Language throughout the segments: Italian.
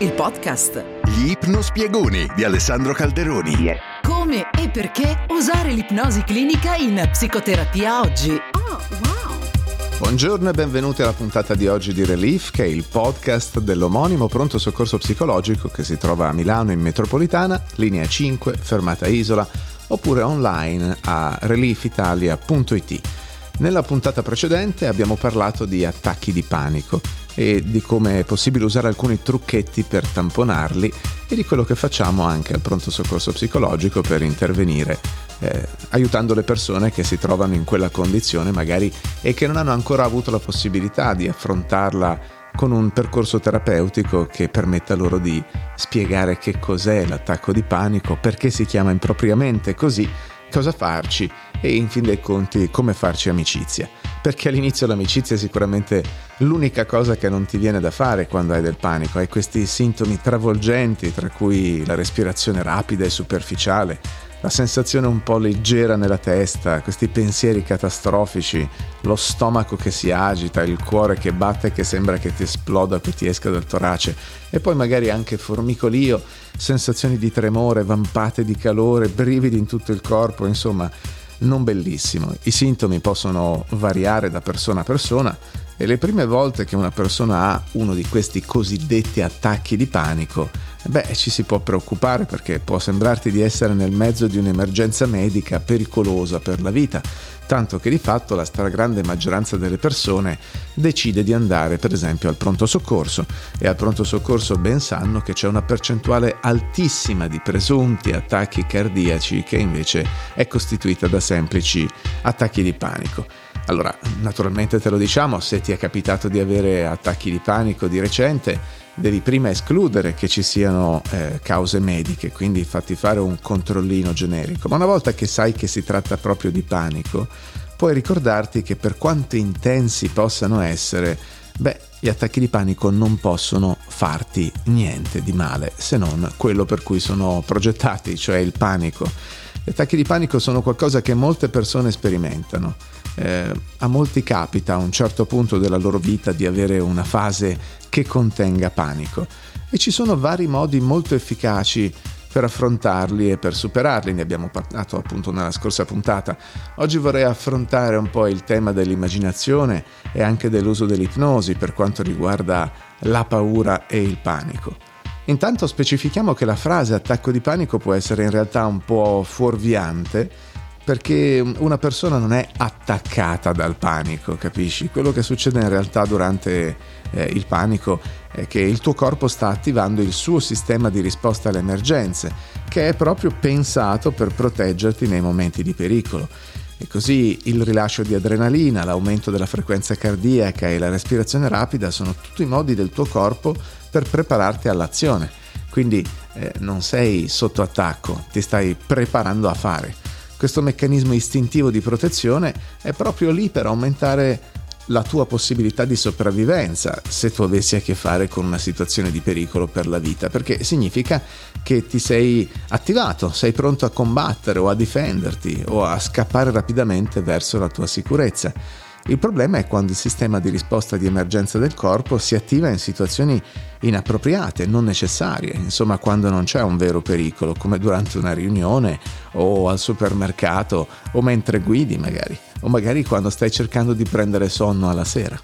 il podcast. Gli ipnospiegoni di Alessandro Calderoni. Come e perché usare l'ipnosi clinica in psicoterapia oggi. Oh, wow! Buongiorno e benvenuti alla puntata di oggi di Relief, che è il podcast dell'omonimo pronto soccorso psicologico che si trova a Milano in metropolitana, linea 5, fermata Isola, oppure online a reliefitalia.it. Nella puntata precedente abbiamo parlato di attacchi di panico e di come è possibile usare alcuni trucchetti per tamponarli e di quello che facciamo anche al pronto soccorso psicologico per intervenire eh, aiutando le persone che si trovano in quella condizione magari e che non hanno ancora avuto la possibilità di affrontarla con un percorso terapeutico che permetta loro di spiegare che cos'è l'attacco di panico, perché si chiama impropriamente così, cosa farci e in fin dei conti come farci amicizia. Perché all'inizio l'amicizia è sicuramente l'unica cosa che non ti viene da fare quando hai del panico, hai questi sintomi travolgenti tra cui la respirazione rapida e superficiale, la sensazione un po' leggera nella testa, questi pensieri catastrofici, lo stomaco che si agita, il cuore che batte che sembra che ti esploda, che ti esca dal torace. E poi magari anche formicolio, sensazioni di tremore, vampate di calore, brividi in tutto il corpo, insomma non bellissimo. I sintomi possono variare da persona a persona e le prime volte che una persona ha uno di questi cosiddetti attacchi di panico, beh, ci si può preoccupare perché può sembrarti di essere nel mezzo di un'emergenza medica pericolosa per la vita, tanto che di fatto la stragrande maggioranza delle persone decide di andare per esempio al pronto soccorso e al pronto soccorso ben sanno che c'è una percentuale altissima di presunti attacchi cardiaci che invece è costituita da semplici attacchi di panico. Allora, naturalmente te lo diciamo, se ti è capitato di avere attacchi di panico di recente, devi prima escludere che ci siano eh, cause mediche, quindi fatti fare un controllino generico. Ma una volta che sai che si tratta proprio di panico, puoi ricordarti che per quanto intensi possano essere, beh, gli attacchi di panico non possono farti niente di male, se non quello per cui sono progettati, cioè il panico. Gli attacchi di panico sono qualcosa che molte persone sperimentano eh, a molti capita a un certo punto della loro vita di avere una fase che contenga panico e ci sono vari modi molto efficaci per affrontarli e per superarli, ne abbiamo parlato appunto nella scorsa puntata. Oggi vorrei affrontare un po' il tema dell'immaginazione e anche dell'uso dell'ipnosi per quanto riguarda la paura e il panico. Intanto specifichiamo che la frase attacco di panico può essere in realtà un po' fuorviante perché una persona non è attaccata dal panico, capisci? Quello che succede in realtà durante eh, il panico è che il tuo corpo sta attivando il suo sistema di risposta alle emergenze, che è proprio pensato per proteggerti nei momenti di pericolo. E così il rilascio di adrenalina, l'aumento della frequenza cardiaca e la respirazione rapida sono tutti i modi del tuo corpo per prepararti all'azione. Quindi eh, non sei sotto attacco, ti stai preparando a fare. Questo meccanismo istintivo di protezione è proprio lì per aumentare la tua possibilità di sopravvivenza se tu avessi a che fare con una situazione di pericolo per la vita, perché significa che ti sei attivato, sei pronto a combattere o a difenderti o a scappare rapidamente verso la tua sicurezza. Il problema è quando il sistema di risposta di emergenza del corpo si attiva in situazioni inappropriate, non necessarie, insomma quando non c'è un vero pericolo, come durante una riunione o al supermercato o mentre guidi magari, o magari quando stai cercando di prendere sonno alla sera.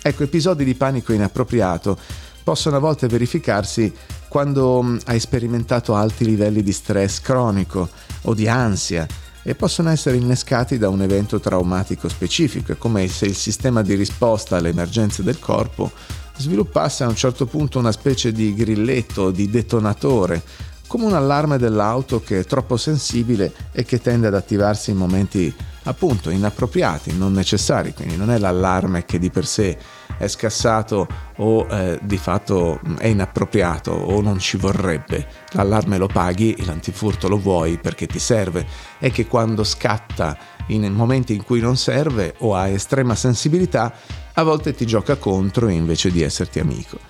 Ecco, episodi di panico inappropriato possono a volte verificarsi quando hai sperimentato alti livelli di stress cronico o di ansia e possono essere innescati da un evento traumatico specifico, è come se il sistema di risposta alle emergenze del corpo sviluppasse a un certo punto una specie di grilletto, di detonatore, come un allarme dell'auto che è troppo sensibile e che tende ad attivarsi in momenti appunto inappropriati, non necessari, quindi non è l'allarme che di per sé è scassato o eh, di fatto è inappropriato o non ci vorrebbe. L'allarme lo paghi e l'antifurto lo vuoi perché ti serve. È che quando scatta in momenti in cui non serve o ha estrema sensibilità, a volte ti gioca contro invece di esserti amico.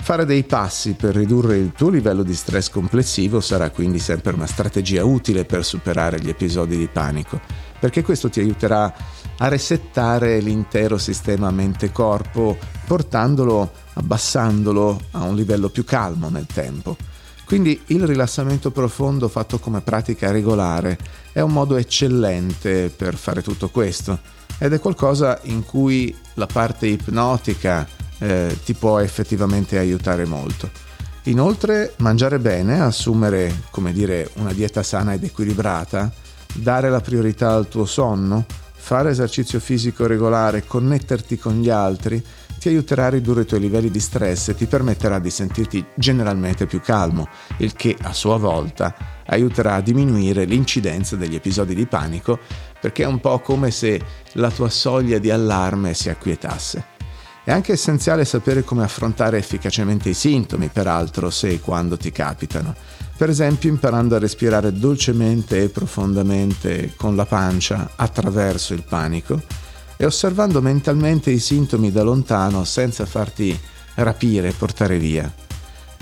Fare dei passi per ridurre il tuo livello di stress complessivo sarà quindi sempre una strategia utile per superare gli episodi di panico, perché questo ti aiuterà a resettare l'intero sistema mente-corpo portandolo abbassandolo a un livello più calmo nel tempo. Quindi il rilassamento profondo fatto come pratica regolare è un modo eccellente per fare tutto questo ed è qualcosa in cui la parte ipnotica eh, ti può effettivamente aiutare molto. Inoltre mangiare bene, assumere come dire una dieta sana ed equilibrata, dare la priorità al tuo sonno, fare esercizio fisico regolare, connetterti con gli altri, ti aiuterà a ridurre i tuoi livelli di stress e ti permetterà di sentirti generalmente più calmo, il che a sua volta aiuterà a diminuire l'incidenza degli episodi di panico perché è un po' come se la tua soglia di allarme si acquietasse. È anche essenziale sapere come affrontare efficacemente i sintomi, peraltro, se e quando ti capitano. Per esempio imparando a respirare dolcemente e profondamente con la pancia attraverso il panico e osservando mentalmente i sintomi da lontano senza farti rapire e portare via.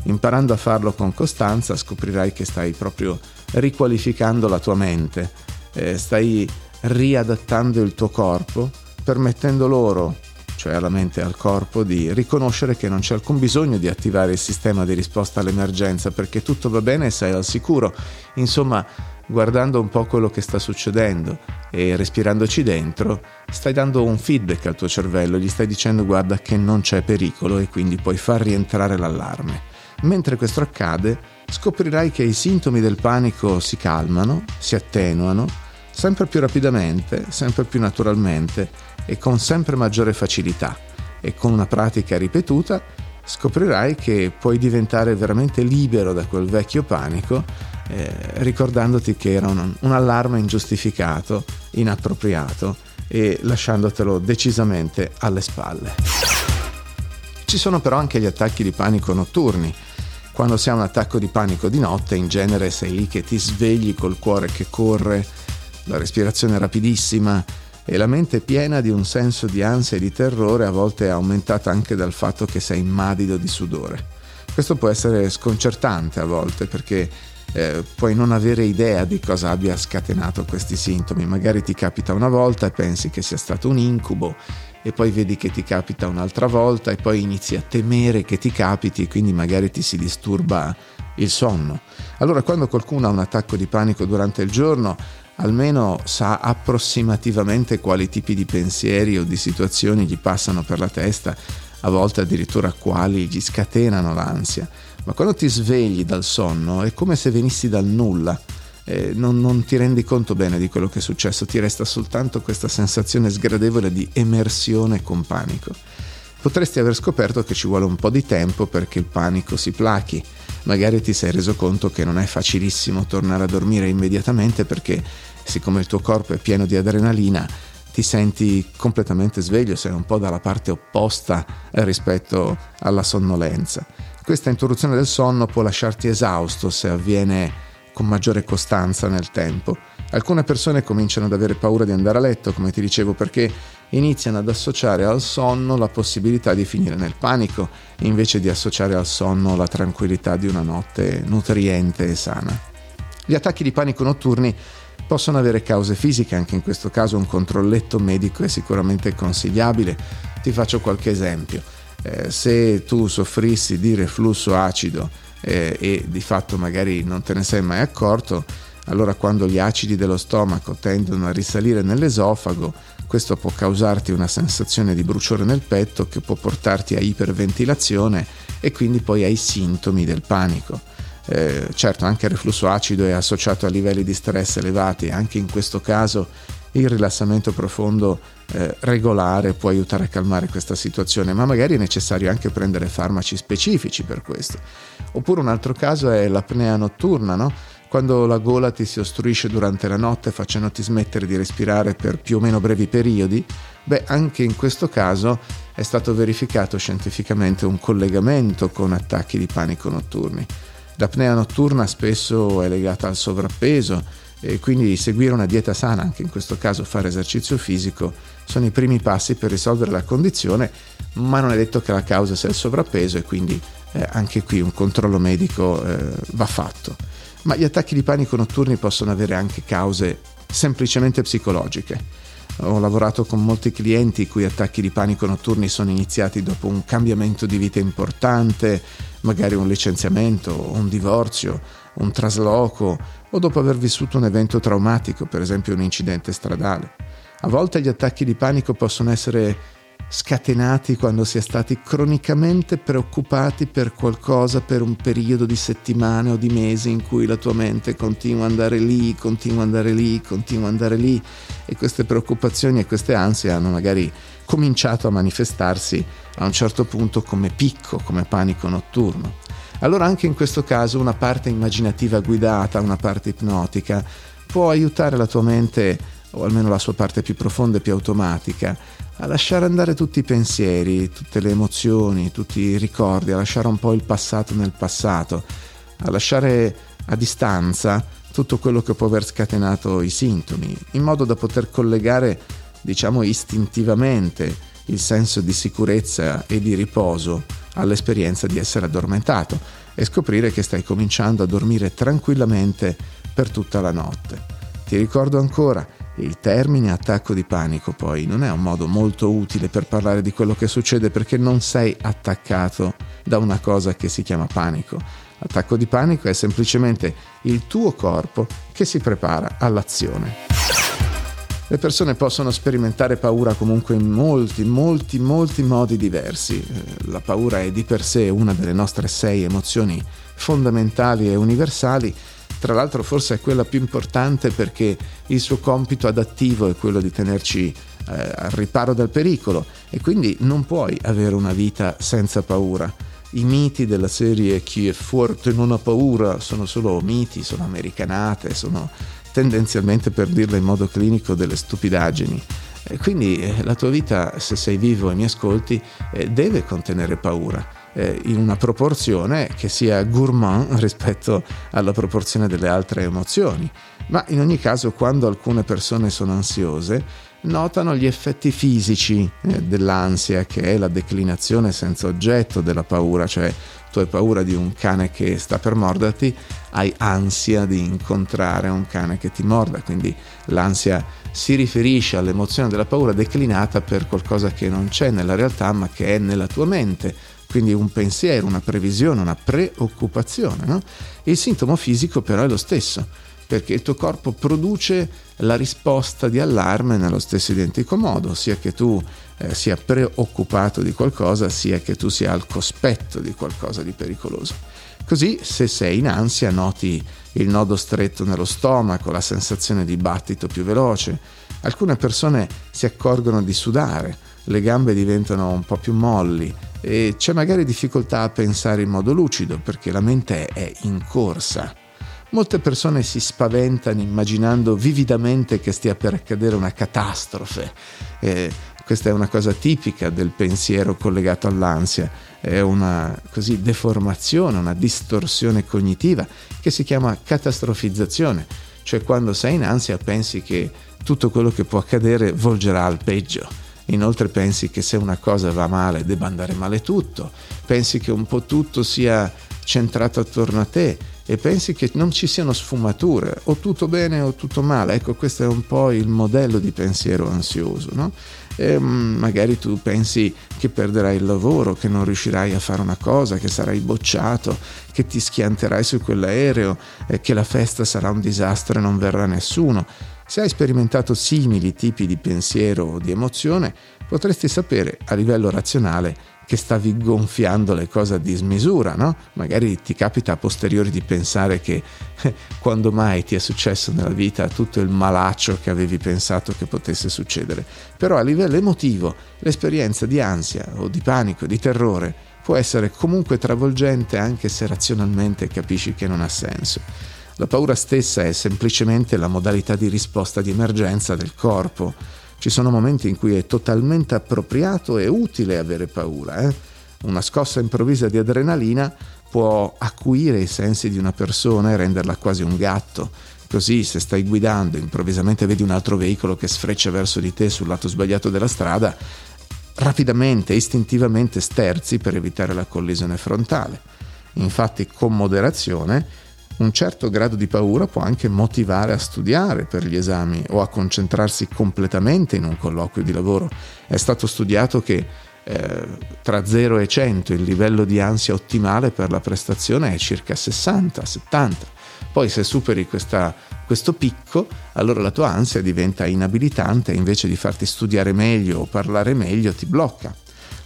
Imparando a farlo con costanza scoprirai che stai proprio riqualificando la tua mente, eh, stai riadattando il tuo corpo, permettendo loro cioè alla mente e al corpo, di riconoscere che non c'è alcun bisogno di attivare il sistema di risposta all'emergenza perché tutto va bene e sei al sicuro. Insomma, guardando un po' quello che sta succedendo e respirandoci dentro, stai dando un feedback al tuo cervello, gli stai dicendo guarda che non c'è pericolo e quindi puoi far rientrare l'allarme. Mentre questo accade, scoprirai che i sintomi del panico si calmano, si attenuano, sempre più rapidamente, sempre più naturalmente e con sempre maggiore facilità e con una pratica ripetuta scoprirai che puoi diventare veramente libero da quel vecchio panico eh, ricordandoti che era un, un allarme ingiustificato, inappropriato e lasciandotelo decisamente alle spalle. Ci sono però anche gli attacchi di panico notturni. Quando si ha un attacco di panico di notte, in genere sei lì che ti svegli col cuore che corre, la respirazione rapidissima, e la mente piena di un senso di ansia e di terrore a volte aumentata anche dal fatto che sei immadido di sudore. Questo può essere sconcertante a volte perché eh, puoi non avere idea di cosa abbia scatenato questi sintomi. Magari ti capita una volta e pensi che sia stato un incubo e poi vedi che ti capita un'altra volta e poi inizi a temere che ti capiti e quindi magari ti si disturba il sonno. Allora quando qualcuno ha un attacco di panico durante il giorno almeno sa approssimativamente quali tipi di pensieri o di situazioni gli passano per la testa, a volte addirittura quali gli scatenano l'ansia. Ma quando ti svegli dal sonno è come se venissi dal nulla. Eh, non, non ti rendi conto bene di quello che è successo, ti resta soltanto questa sensazione sgradevole di emersione con panico. Potresti aver scoperto che ci vuole un po' di tempo perché il panico si plachi. Magari ti sei reso conto che non è facilissimo tornare a dormire immediatamente perché siccome il tuo corpo è pieno di adrenalina, ti senti completamente sveglio, sei un po' dalla parte opposta rispetto alla sonnolenza. Questa interruzione del sonno può lasciarti esausto se avviene con maggiore costanza nel tempo. Alcune persone cominciano ad avere paura di andare a letto, come ti dicevo, perché iniziano ad associare al sonno la possibilità di finire nel panico, invece di associare al sonno la tranquillità di una notte nutriente e sana. Gli attacchi di panico notturni Possono avere cause fisiche, anche in questo caso un controlletto medico è sicuramente consigliabile. Ti faccio qualche esempio. Eh, se tu soffrissi di reflusso acido eh, e di fatto magari non te ne sei mai accorto, allora quando gli acidi dello stomaco tendono a risalire nell'esofago, questo può causarti una sensazione di bruciore nel petto che può portarti a iperventilazione e quindi poi ai sintomi del panico. Eh, certo, anche il reflusso acido è associato a livelli di stress elevati, anche in questo caso il rilassamento profondo eh, regolare può aiutare a calmare questa situazione, ma magari è necessario anche prendere farmaci specifici per questo. Oppure un altro caso è l'apnea notturna, no? Quando la gola ti si ostruisce durante la notte facendoti smettere di respirare per più o meno brevi periodi, beh, anche in questo caso è stato verificato scientificamente un collegamento con attacchi di panico notturni. L'apnea notturna spesso è legata al sovrappeso e quindi seguire una dieta sana, anche in questo caso fare esercizio fisico, sono i primi passi per risolvere la condizione, ma non è detto che la causa sia il sovrappeso e quindi eh, anche qui un controllo medico eh, va fatto. Ma gli attacchi di panico notturni possono avere anche cause semplicemente psicologiche. Ho lavorato con molti clienti i cui attacchi di panico notturni sono iniziati dopo un cambiamento di vita importante, magari un licenziamento, un divorzio, un trasloco o dopo aver vissuto un evento traumatico, per esempio un incidente stradale. A volte gli attacchi di panico possono essere scatenati quando si è stati cronicamente preoccupati per qualcosa per un periodo di settimane o di mesi in cui la tua mente continua ad andare lì, continua ad andare lì, continua ad andare lì e queste preoccupazioni e queste ansie hanno magari cominciato a manifestarsi a un certo punto come picco, come panico notturno. Allora anche in questo caso una parte immaginativa guidata, una parte ipnotica, può aiutare la tua mente, o almeno la sua parte più profonda e più automatica, a lasciare andare tutti i pensieri, tutte le emozioni, tutti i ricordi, a lasciare un po' il passato nel passato, a lasciare a distanza tutto quello che può aver scatenato i sintomi, in modo da poter collegare, diciamo, istintivamente il senso di sicurezza e di riposo all'esperienza di essere addormentato e scoprire che stai cominciando a dormire tranquillamente per tutta la notte. Ti ricordo ancora, il termine attacco di panico poi non è un modo molto utile per parlare di quello che succede perché non sei attaccato da una cosa che si chiama panico. Attacco di panico è semplicemente il tuo corpo che si prepara all'azione. Le persone possono sperimentare paura comunque in molti, molti, molti modi diversi. La paura è di per sé una delle nostre sei emozioni fondamentali e universali tra l'altro forse è quella più importante perché il suo compito adattivo è quello di tenerci eh, al riparo dal pericolo e quindi non puoi avere una vita senza paura. I miti della serie Chi è forte non ha paura sono solo miti, sono americanate, sono tendenzialmente per dirla in modo clinico delle stupidaggini. E quindi eh, la tua vita, se sei vivo e mi ascolti, eh, deve contenere paura eh, in una proporzione che sia gourmand rispetto alla proporzione delle altre emozioni. Ma in ogni caso, quando alcune persone sono ansiose, notano gli effetti fisici eh, dell'ansia, che è la declinazione senza oggetto della paura, cioè tu hai paura di un cane che sta per morderti, hai ansia di incontrare un cane che ti morda, quindi l'ansia si riferisce all'emozione della paura declinata per qualcosa che non c'è nella realtà ma che è nella tua mente, quindi un pensiero, una previsione, una preoccupazione. No? Il sintomo fisico però è lo stesso, perché il tuo corpo produce la risposta di allarme nello stesso identico modo, sia che tu eh, sia preoccupato di qualcosa, sia che tu sia al cospetto di qualcosa di pericoloso. Così se sei in ansia noti il nodo stretto nello stomaco, la sensazione di battito più veloce. Alcune persone si accorgono di sudare, le gambe diventano un po' più molli, e c'è magari difficoltà a pensare in modo lucido perché la mente è in corsa. Molte persone si spaventano immaginando vividamente che stia per accadere una catastrofe. Eh, questa è una cosa tipica del pensiero collegato all'ansia, è una così deformazione, una distorsione cognitiva che si chiama catastrofizzazione, cioè quando sei in ansia pensi che tutto quello che può accadere volgerà al peggio Inoltre pensi che se una cosa va male debba andare male tutto, pensi che un po' tutto sia centrato attorno a te e pensi che non ci siano sfumature, o tutto bene o tutto male. Ecco, questo è un po' il modello di pensiero ansioso, no? E mm, magari tu pensi che perderai il lavoro, che non riuscirai a fare una cosa, che sarai bocciato, che ti schianterai su quell'aereo, che la festa sarà un disastro e non verrà nessuno. Se hai sperimentato simili tipi di pensiero o di emozione, potresti sapere a livello razionale che stavi gonfiando le cose a dismisura, no? Magari ti capita a posteriori di pensare che eh, quando mai ti è successo nella vita tutto il malaccio che avevi pensato che potesse succedere. Però a livello emotivo l'esperienza di ansia o di panico, di terrore può essere comunque travolgente anche se razionalmente capisci che non ha senso. La paura stessa è semplicemente la modalità di risposta di emergenza del corpo. Ci sono momenti in cui è totalmente appropriato e utile avere paura. Eh? Una scossa improvvisa di adrenalina può acuire i sensi di una persona e renderla quasi un gatto. Così, se stai guidando e improvvisamente vedi un altro veicolo che sfreccia verso di te sul lato sbagliato della strada, rapidamente, istintivamente sterzi per evitare la collisione frontale. Infatti, con moderazione, Un certo grado di paura può anche motivare a studiare per gli esami o a concentrarsi completamente in un colloquio di lavoro. È stato studiato che eh, tra 0 e 100 il livello di ansia ottimale per la prestazione è circa 60-70. Poi se superi questa, questo picco, allora la tua ansia diventa inabilitante e invece di farti studiare meglio o parlare meglio ti blocca.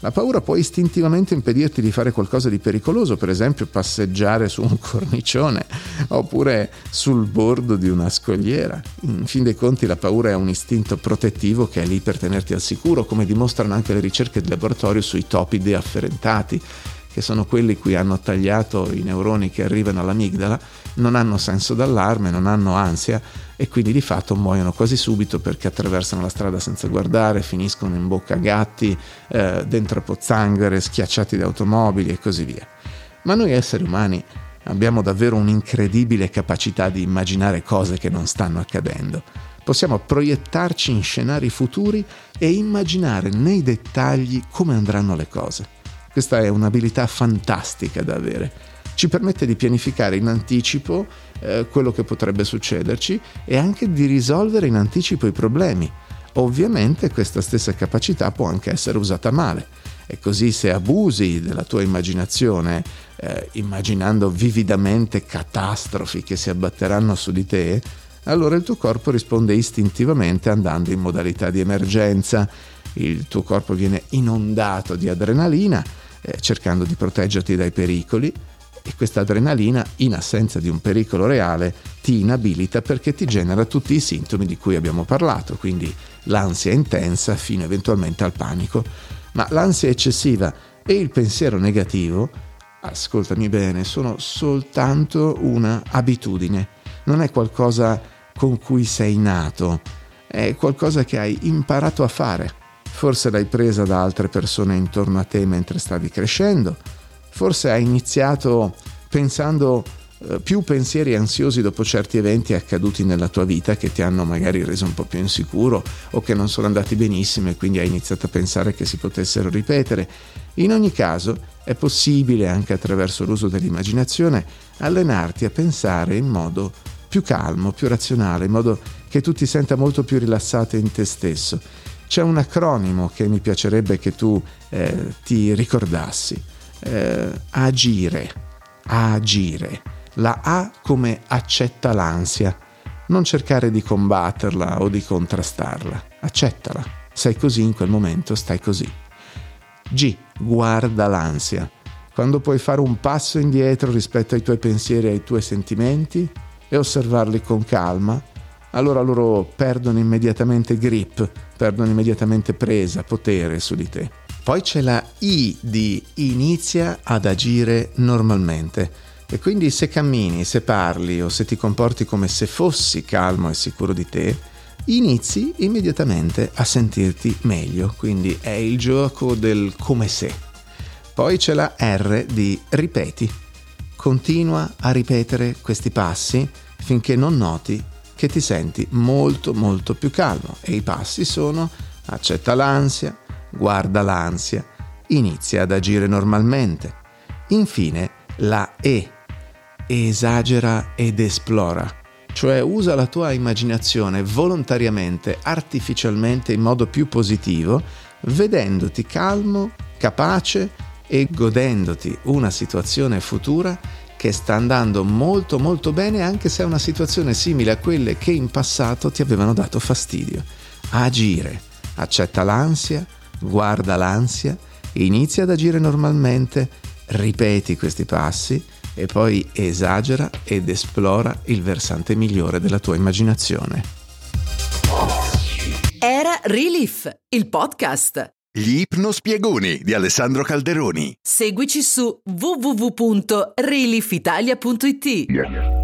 La paura può istintivamente impedirti di fare qualcosa di pericoloso, per esempio passeggiare su un cornicione oppure sul bordo di una scogliera. In fin dei conti la paura è un istinto protettivo che è lì per tenerti al sicuro, come dimostrano anche le ricerche di laboratorio sui topi deafferentati che sono quelli cui hanno tagliato i neuroni che arrivano all'amigdala, non hanno senso d'allarme, non hanno ansia e quindi di fatto muoiono quasi subito perché attraversano la strada senza guardare, finiscono in bocca a gatti, eh, dentro pozzanghere, schiacciati da automobili e così via. Ma noi esseri umani abbiamo davvero un'incredibile capacità di immaginare cose che non stanno accadendo. Possiamo proiettarci in scenari futuri e immaginare nei dettagli come andranno le cose. Questa è un'abilità fantastica da avere. Ci permette di pianificare in anticipo eh, quello che potrebbe succederci e anche di risolvere in anticipo i problemi. Ovviamente questa stessa capacità può anche essere usata male e così se abusi della tua immaginazione, eh, immaginando vividamente catastrofi che si abbatteranno su di te, allora il tuo corpo risponde istintivamente andando in modalità di emergenza, il tuo corpo viene inondato di adrenalina eh, cercando di proteggerti dai pericoli e questa adrenalina, in assenza di un pericolo reale, ti inabilita perché ti genera tutti i sintomi di cui abbiamo parlato, quindi l'ansia intensa fino eventualmente al panico. Ma l'ansia eccessiva e il pensiero negativo, ascoltami bene, sono soltanto una abitudine, non è qualcosa con cui sei nato, è qualcosa che hai imparato a fare forse l'hai presa da altre persone intorno a te mentre stavi crescendo, forse hai iniziato pensando eh, più pensieri ansiosi dopo certi eventi accaduti nella tua vita che ti hanno magari reso un po' più insicuro o che non sono andati benissimo e quindi hai iniziato a pensare che si potessero ripetere. In ogni caso è possibile anche attraverso l'uso dell'immaginazione allenarti a pensare in modo più calmo, più razionale, in modo che tu ti senta molto più rilassato in te stesso c'è un acronimo che mi piacerebbe che tu eh, ti ricordassi. Eh, agire, agire. La A come accetta l'ansia. Non cercare di combatterla o di contrastarla. Accettala. Sei così in quel momento, stai così. G. Guarda l'ansia. Quando puoi fare un passo indietro rispetto ai tuoi pensieri e ai tuoi sentimenti e osservarli con calma, allora loro perdono immediatamente grip, perdono immediatamente presa, potere su di te. Poi c'è la I di inizia ad agire normalmente. E quindi se cammini, se parli o se ti comporti come se fossi calmo e sicuro di te, inizi immediatamente a sentirti meglio. Quindi è il gioco del come se. Poi c'è la R di ripeti. Continua a ripetere questi passi finché non noti che ti senti molto molto più calmo e i passi sono accetta l'ansia, guarda l'ansia, inizia ad agire normalmente. Infine la E, esagera ed esplora, cioè usa la tua immaginazione volontariamente, artificialmente in modo più positivo, vedendoti calmo, capace e godendoti una situazione futura che sta andando molto molto bene anche se è una situazione simile a quelle che in passato ti avevano dato fastidio. Agire, accetta l'ansia, guarda l'ansia, inizia ad agire normalmente, ripeti questi passi e poi esagera ed esplora il versante migliore della tua immaginazione. Era Relief, il podcast. Gli ipnospiegoni di Alessandro Calderoni. Seguici su www.reliefitalia.it. Yeah.